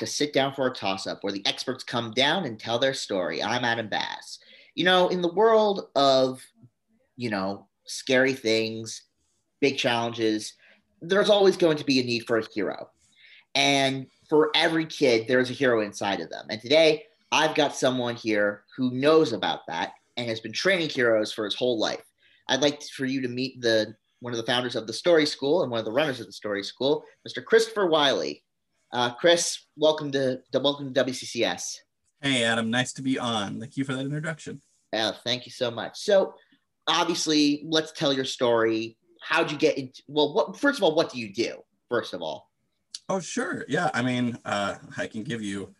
to Sit Down for a Toss Up, where the experts come down and tell their story. I'm Adam Bass. You know, in the world of, you know, scary things, big challenges, there's always going to be a need for a hero. And for every kid, there's a hero inside of them. And today, I've got someone here who knows about that and has been training heroes for his whole life. I'd like for you to meet the one of the founders of the Story School and one of the runners of the Story School, Mr. Christopher Wiley. Uh, Chris, welcome to welcome to WCCS. Hey, Adam, nice to be on. Thank you for that introduction. Uh, thank you so much. So, obviously, let's tell your story. How'd you get into? Well, what first of all, what do you do? First of all. Oh, sure. Yeah, I mean, uh, I can give you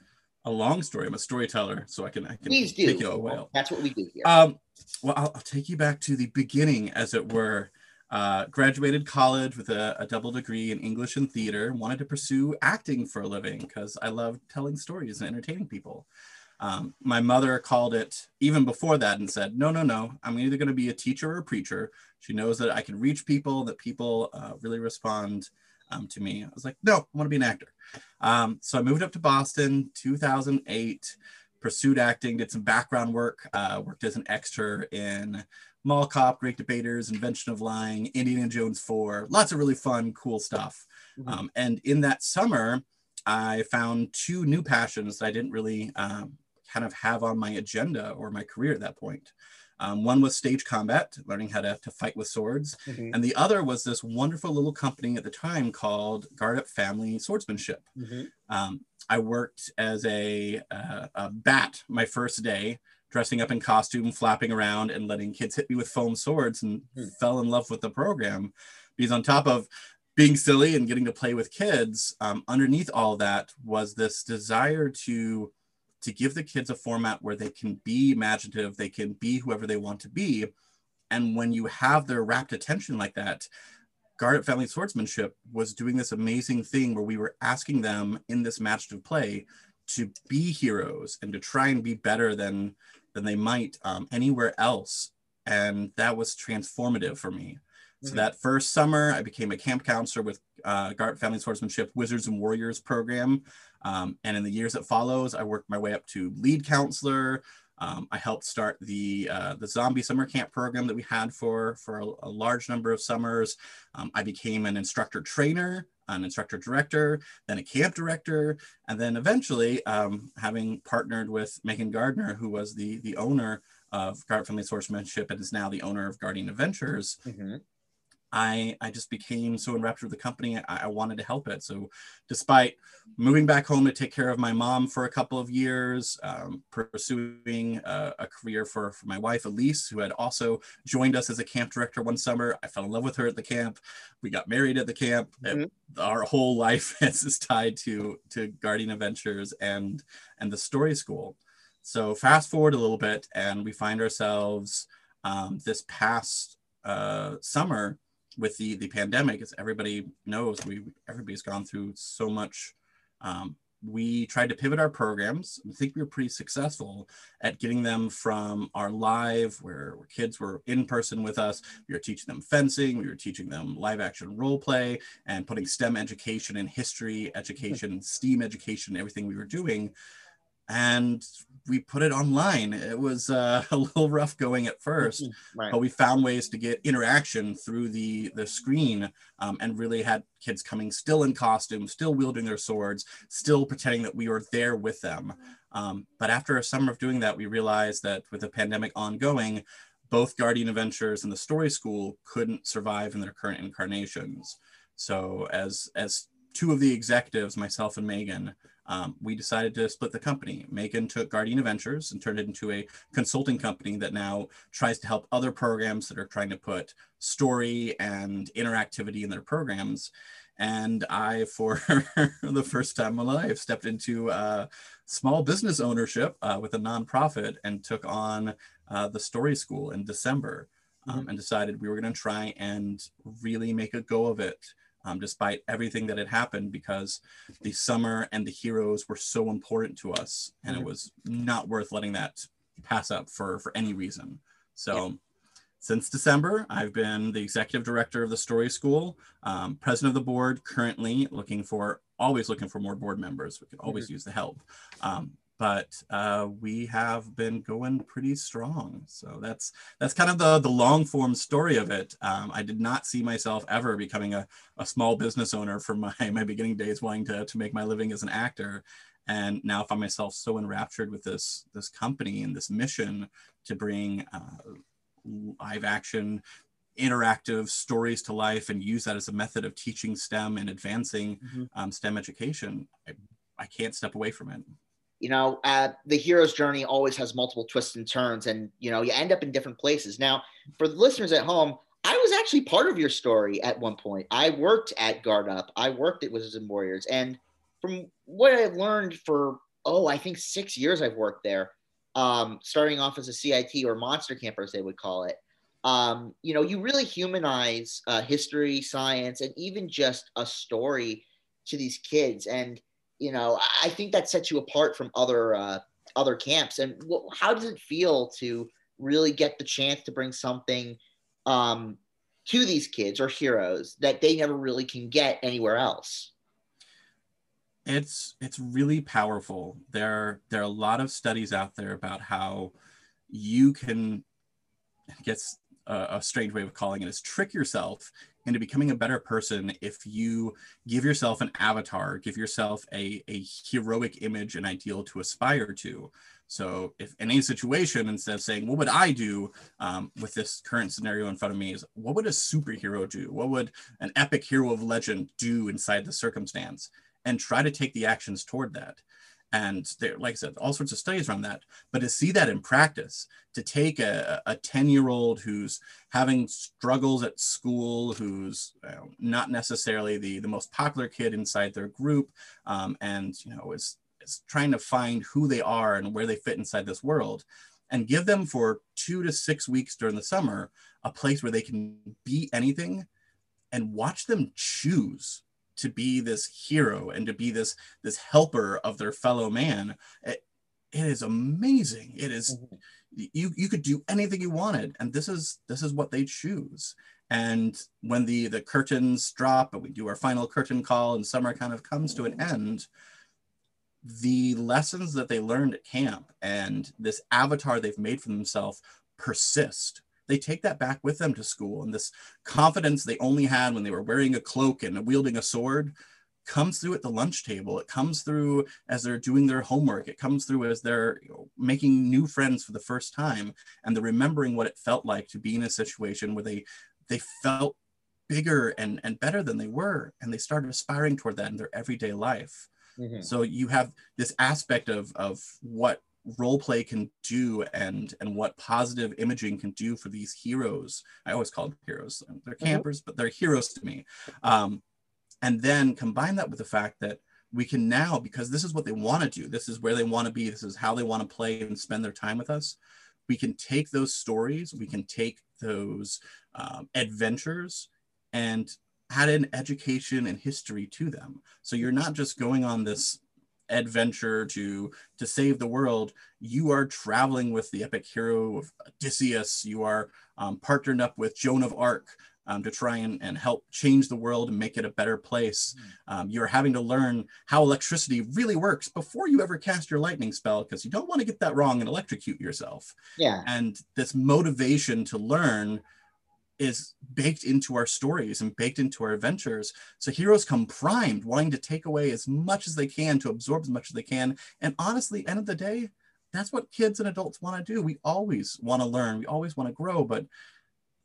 a long story. I'm a storyteller, so I can I can Please do. take you away. Well, that's what we do here. Um, well, I'll, I'll, take you back to the beginning, as it were. Uh, graduated college with a, a, double degree in English and theater. Wanted to pursue acting for a living because I love telling stories and entertaining people. Um, my mother called it even before that and said, "No, no, no. I'm either going to be a teacher or a preacher." She knows that I can reach people, that people uh, really respond um, to me. I was like, "No, I want to be an actor." Um, so I moved up to Boston 2008, pursued acting, did some background work, uh, worked as an extra in Mall Cop, Great Debaters, Invention of Lying, Indiana Jones 4, lots of really fun, cool stuff. Mm-hmm. Um, and in that summer, I found two new passions that I didn't really um, kind of have on my agenda or my career at that point. Um, one was stage combat, learning how to, to fight with swords. Mm-hmm. And the other was this wonderful little company at the time called Guard Up Family Swordsmanship. Mm-hmm. Um, I worked as a, uh, a, bat my first day, dressing up in costume, flapping around, and letting kids hit me with foam swords and mm-hmm. fell in love with the program. Because on top of being silly and getting to play with kids, um, underneath all that was this desire to to give the kids a format where they can be imaginative, they can be whoever they want to be. And when you have their rapt attention like that, Guard Up Family Swordsmanship was doing this amazing thing where we were asking them in this imaginative play to be heroes and to try and be better than than they might um, anywhere else. And that was transformative for me. So mm-hmm. that first summer, I became a camp counselor with uh, Guard Up Family Swordsmanship Wizards and Warriors program. Um, and in the years that follows, I worked my way up to lead counselor. Um, I helped start the uh, the zombie summer camp program that we had for for a, a large number of summers. Um, I became an instructor trainer, an instructor director, then a camp director, and then eventually, um, having partnered with Megan Gardner, who was the the owner of Guard Up Family Swordsmanship and is now the owner of Guardian Adventures. Mm-hmm. I, I just became so enraptured with the company. I, I, wanted to help it. So, despite moving back home to take care of my mom for a couple of years, um, pursuing a, a, career for, for my wife, Elise, who had also joined us as a camp director one summer, I fell in love with her at the camp. We got married at the camp. Mm-hmm. Our whole life is tied to, to Guardian Adventures and, and the Story School. So, fast forward a little bit, and we find ourselves um, this past uh, summer with the the pandemic, as everybody knows, we everybody's gone through so much. Um, we tried to pivot our programs. I think we were pretty successful at getting them from our live, where, where kids were in person with us. We were teaching them fencing, we were teaching them live action role play, and putting STEM education and history education, STEAM education, everything we were doing and we put it online. It was uh, a little rough going at 1st mm-hmm. right. but we found ways to get interaction through the the screen, um, and really had kids coming still in costume, still wielding their swords, still pretending that we were there with them. Um, but after a summer of doing that, we realized that with the pandemic ongoing, both Guardian Adventures and the Story School couldn't survive in their current incarnations. So as as two of the executives, myself and Megan, um, we decided to split the company. Megan took Guardian Ventures and turned it into a consulting company that now tries to help other programs that are trying to put story and interactivity in their programs. And I, for the first time in my life, stepped into uh, small business ownership uh, with a nonprofit and took on uh, the Story School in December um, mm-hmm. and decided we were going to try and really make a go of it um, despite everything that had happened, because the summer and the heroes were so important to us, and mm-hmm. it was not worth letting that pass up for for any reason. So. Yeah. Since December, I've been the executive director of the Story School, um, president of the board, currently looking for always looking for more board members. We could always mm-hmm. use the help. Um, but uh, we have been going pretty strong. So that's that's kind of the the long form story of it. Um, I did not see myself ever becoming a, a small business owner from my my beginning days, wanting to to make my living as an actor, and now find myself so enraptured with this this company and this mission to bring uh, live action interactive stories to life and use that as a method of teaching STEM and advancing mm-hmm. um, STEM education. I, I can't step away from it you know, uh, the hero's journey always has multiple twists and turns, and you know, you end up in different places. Now, for the listeners at home, I was actually part of your story at one point. I worked at Guard Up. I worked at Wizards and Warriors, and from what I've learned for oh, I think six years I've worked there, um, starting off as a CIT or monster camper, as they would call it. Um, you know, you really humanize uh, history, science, and even just a story to these kids, and you know, I think that sets you apart from other uh, other camps. And how does it feel to really get the chance to bring something um, to these kids or heroes that they never really can get anywhere else? It's it's really powerful. There there are a lot of studies out there about how you can gets a, a strange way of calling it is trick yourself into becoming a better person if you give yourself an avatar, give yourself a, a heroic image and ideal to aspire to. So, if in any situation, instead of saying, What would I do um, with this current scenario in front of me, is what would a superhero do? What would an epic hero of legend do inside the circumstance? And try to take the actions toward that and there like i said all sorts of studies around that. But to see that in practice to take a, a 10 year old who's having struggles at school who's not necessarily the the most popular kid inside their group um, and you know is, is trying to find who they are and where they fit inside this world and give them for two to six weeks during the summer a place where they can be anything and watch them choose to be this hero and to be this this helper of their fellow man it, it is amazing. It is, mm-hmm. you you could do anything you wanted and this is this is what they choose. And when the the curtains drop and we do our final curtain call and summer kind of comes to an end the lessons that they learned at camp and this avatar they've made for themselves persist they take that back with them to school. And this confidence they only had when they were wearing a cloak and wielding a sword comes through at the lunch table. It comes through as they're doing their homework. It comes through as they're you know, making new friends for the first time and they're remembering what it felt like to be in a situation where they they felt bigger and, and better than they were. And they started aspiring toward that in their everyday life. Mm-hmm. So you have this aspect of, of what role play can do and and what positive imaging can do for these heroes. I always call them heroes. They're mm-hmm. campers but they're heroes to me. Um, and then combine that with the fact that we can now because this is what they want to do this is where they want to be this is how they want to play and spend their time with us we can take those stories we can take those um, adventures and add an education and history to them. So you're not just going on this adventure to to save the world you are traveling with the epic hero of odysseus. You are um, partnered up with joan of arc um, to try and, and help change the world and make it a better place. Hmm. um, you're having to learn how electricity really works before you ever cast your lightning spell because you don't want to get that wrong and electrocute yourself. Yeah. And this motivation to learn is baked into our stories and baked into our adventures. So heroes come primed, wanting to take away as much as they can, to absorb as much as they can. And honestly, end of the day, that's what kids and adults want to do. We always want to learn, we always want to grow, but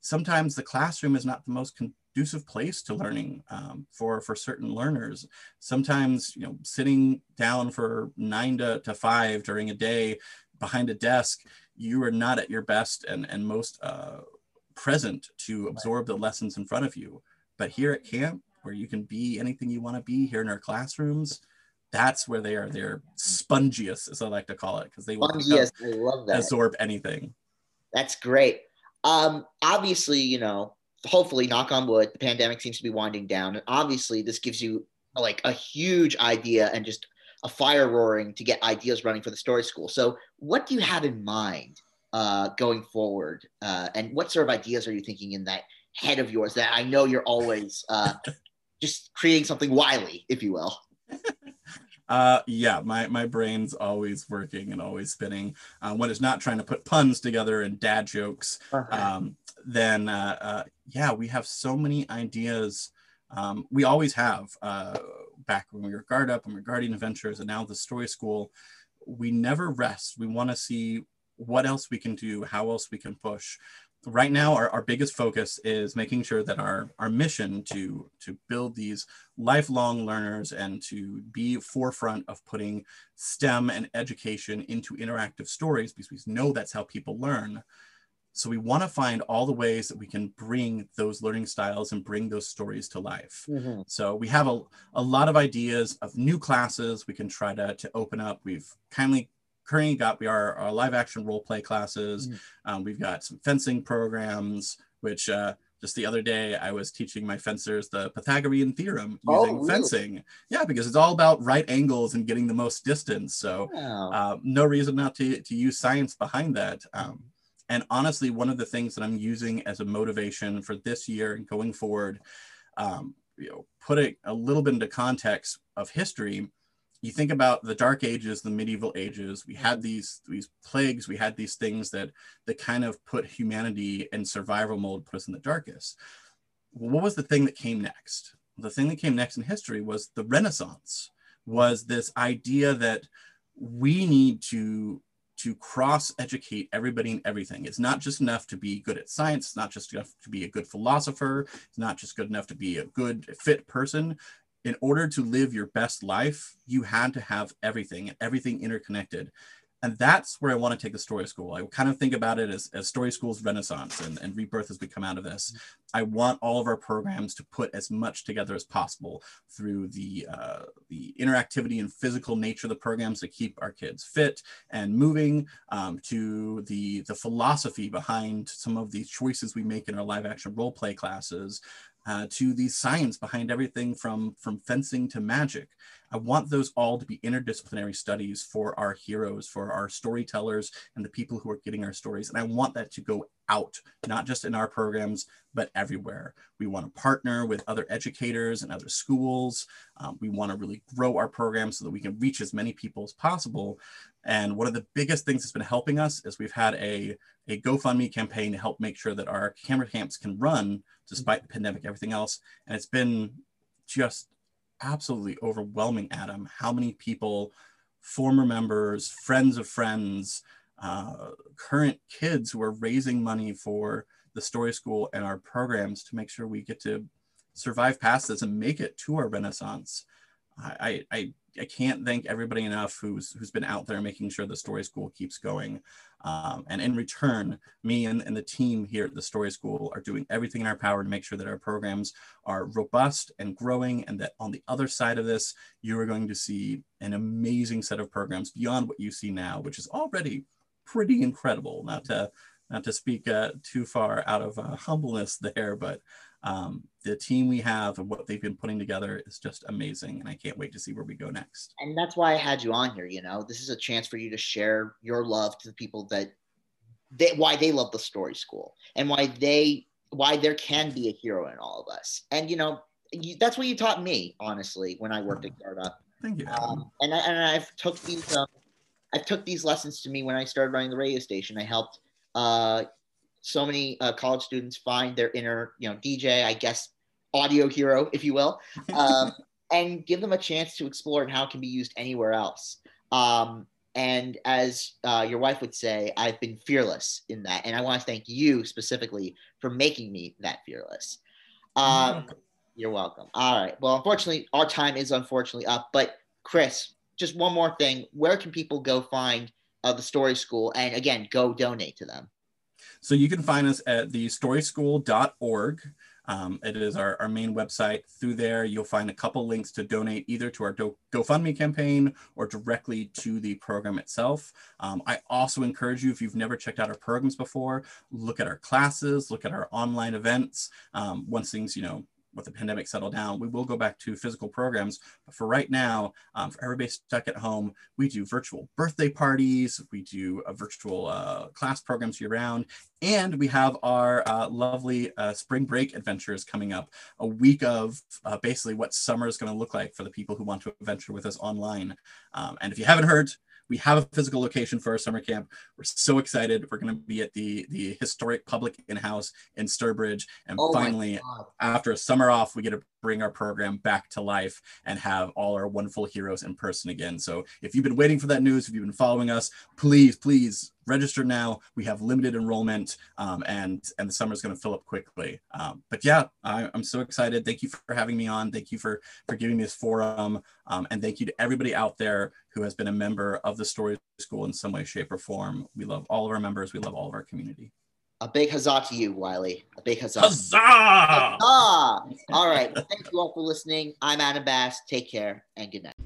sometimes the classroom is not the most conducive place to learning um, for for certain learners. Sometimes, you know, sitting down for nine to, to five during a day behind a desk, you are not at your best and and most uh, present to absorb the lessons in front of you. But here at camp, where you can be anything you want to be here in our classrooms, that's where they are. They're spongiest, as I like to call it, because they love that. absorb anything. That's great. Um, obviously, you know, hopefully, knock on wood, the pandemic seems to be winding down, and obviously, this gives you like a huge idea and just a fire roaring to get ideas running for the story school. So, what do you have in mind uh, going forward? Uh, and what sort of ideas are you thinking in that head of yours that I know you're always uh, just creating something wily, if you will? Uh, yeah, my, my brain's always working and always spinning. Uh, when it's not trying to put puns together and dad jokes, uh-huh. um, then uh, uh, yeah, we have so many ideas. Um, we always have uh, back when we were Guard Up and we are Guardian Adventures and now the Story School. We never rest. We want to see what else we can do, how else we can push. Right now our, our biggest focus is making sure that our, our mission to to build these lifelong learners and to be forefront of putting stem and education into interactive stories because we know that's how people learn. So we want to find all the ways that we can bring those learning styles and bring those stories to life. Mm-hmm. so we have a, a lot of ideas of new classes we can try to, to open up. We've kindly currently got we are our live action role play classes. Mm. Um, we've got some fencing programs, which uh, just the other day I was teaching my fencers the Pythagorean theorem oh, using oh, really? fencing. Yeah, because it's all about right angles and getting the most distance. So wow. uh, no reason not to, to use science behind that. Um, and honestly, one of the things that I'm using as a motivation for this year and going forward, um, you know, put it a little bit into context of history you think about the dark ages the medieval ages we had these these plagues we had these things that that kind of put humanity in survival mode put us in the darkest what was the thing that came next the thing that came next in history was the renaissance was this idea that we need to to cross educate everybody and everything. It's not just enough to be good at science. It's not just enough to be a good philosopher. It's not just good enough to be a good fit person in order to live your best life, you had to have everything, and everything interconnected. And that's where I want to take the story school. I kind of think about it as, as story school's renaissance and, and rebirth as we come out of this. I want all of our programs to put as much together as possible through the, uh, the interactivity and physical nature of the programs to keep our kids fit and moving, um, to the, the philosophy behind some of the choices we make in our live action role play classes, uh, to the science behind everything from, from fencing to magic. I want those all to be interdisciplinary studies for our heroes, for our storytellers, and the people who are getting our stories. And I want that to go out, not just in our programs, but everywhere. We want to partner with other educators and other schools. Um, we want to really grow our program so that we can reach as many people as possible. And one of the biggest things that's been helping us is we've had a, a GoFundMe campaign to help make sure that our camera camps can run despite the pandemic, everything else. And it's been just absolutely overwhelming, Adam, how many people, former members, friends of friends, uh, current kids who are raising money for the story school and our programs to make sure we get to survive past this and make it to our renaissance. I, I, I can't thank everybody enough who's who's been out there making sure the story school keeps going. Um, and in return, me and, and the team here at the Story School are doing everything in our power to make sure that our programs are robust and growing, and that on the other side of this, you are going to see an amazing set of programs beyond what you see now, which is already pretty incredible. Not to not to speak uh, too far out of uh, humbleness there, but um, the team we have and what they've been putting together is just amazing and i can't wait to see where we go next. And that's why i had you on here you know? This is a chance for you to share your love to the people that they, why they love the story school and why they why there can be a hero in all of us. And you know you, that's what you taught me honestly when i worked at Guard Up. thank you um, and, I, and i've took these um, i took these lessons to me when i started running the radio station. I helped uh, so many uh, college students find their inner, you know, DJ, I guess, audio hero, if you will, um, and give them a chance to explore and how it can be used anywhere else. Um, and as uh, your wife would say, I've been fearless in that. And I want to thank you specifically for making me that fearless. Um, you're welcome. All right. Well, unfortunately, our time is unfortunately up. But Chris, just one more thing. Where can people go find uh, the Story School and again, go donate to them? So you can find us at the storyschool.org. Um, it is our, our main website. Through there, you'll find a couple links to donate either to our Do- GoFundMe campaign or directly to the program itself. Um, I also encourage you, if you've never checked out our programs before, look at our classes, look at our online events. Um, once things, you know, with the pandemic settle down, we will go back to physical programs. But for right now, um, for everybody stuck at home, we do virtual birthday parties, we do a virtual uh, class programs year round, and we have our uh, lovely uh, spring break adventures coming up. A week of uh, basically what summer is going to look like for the people who want to adventure with us online. Um, and if you haven't heard, we have a physical location for our summer camp. We're so excited. We're going to be at the the historic public in-house in Sturbridge, and Oh finally, after a summer off, we get to bring our program back to life and have all our wonderful heroes in person again. So if you've been waiting for that news, if you've been following us, please, please register now. We have limited enrollment, um, and and the summer's going to fill up quickly. Um, but yeah, I, I'm so excited. Thank you for having me on. Thank you for for giving me this forum, um, and thank you to everybody out there who has been a member of the Story School in some way, shape, or form. We love all of our members. We love all of our community. A big huzzah to you, Wiley. A big huzzah. Huzzah! Huzzah! All right. Thank you all for listening. I'm Adam Bass. Take care and good night.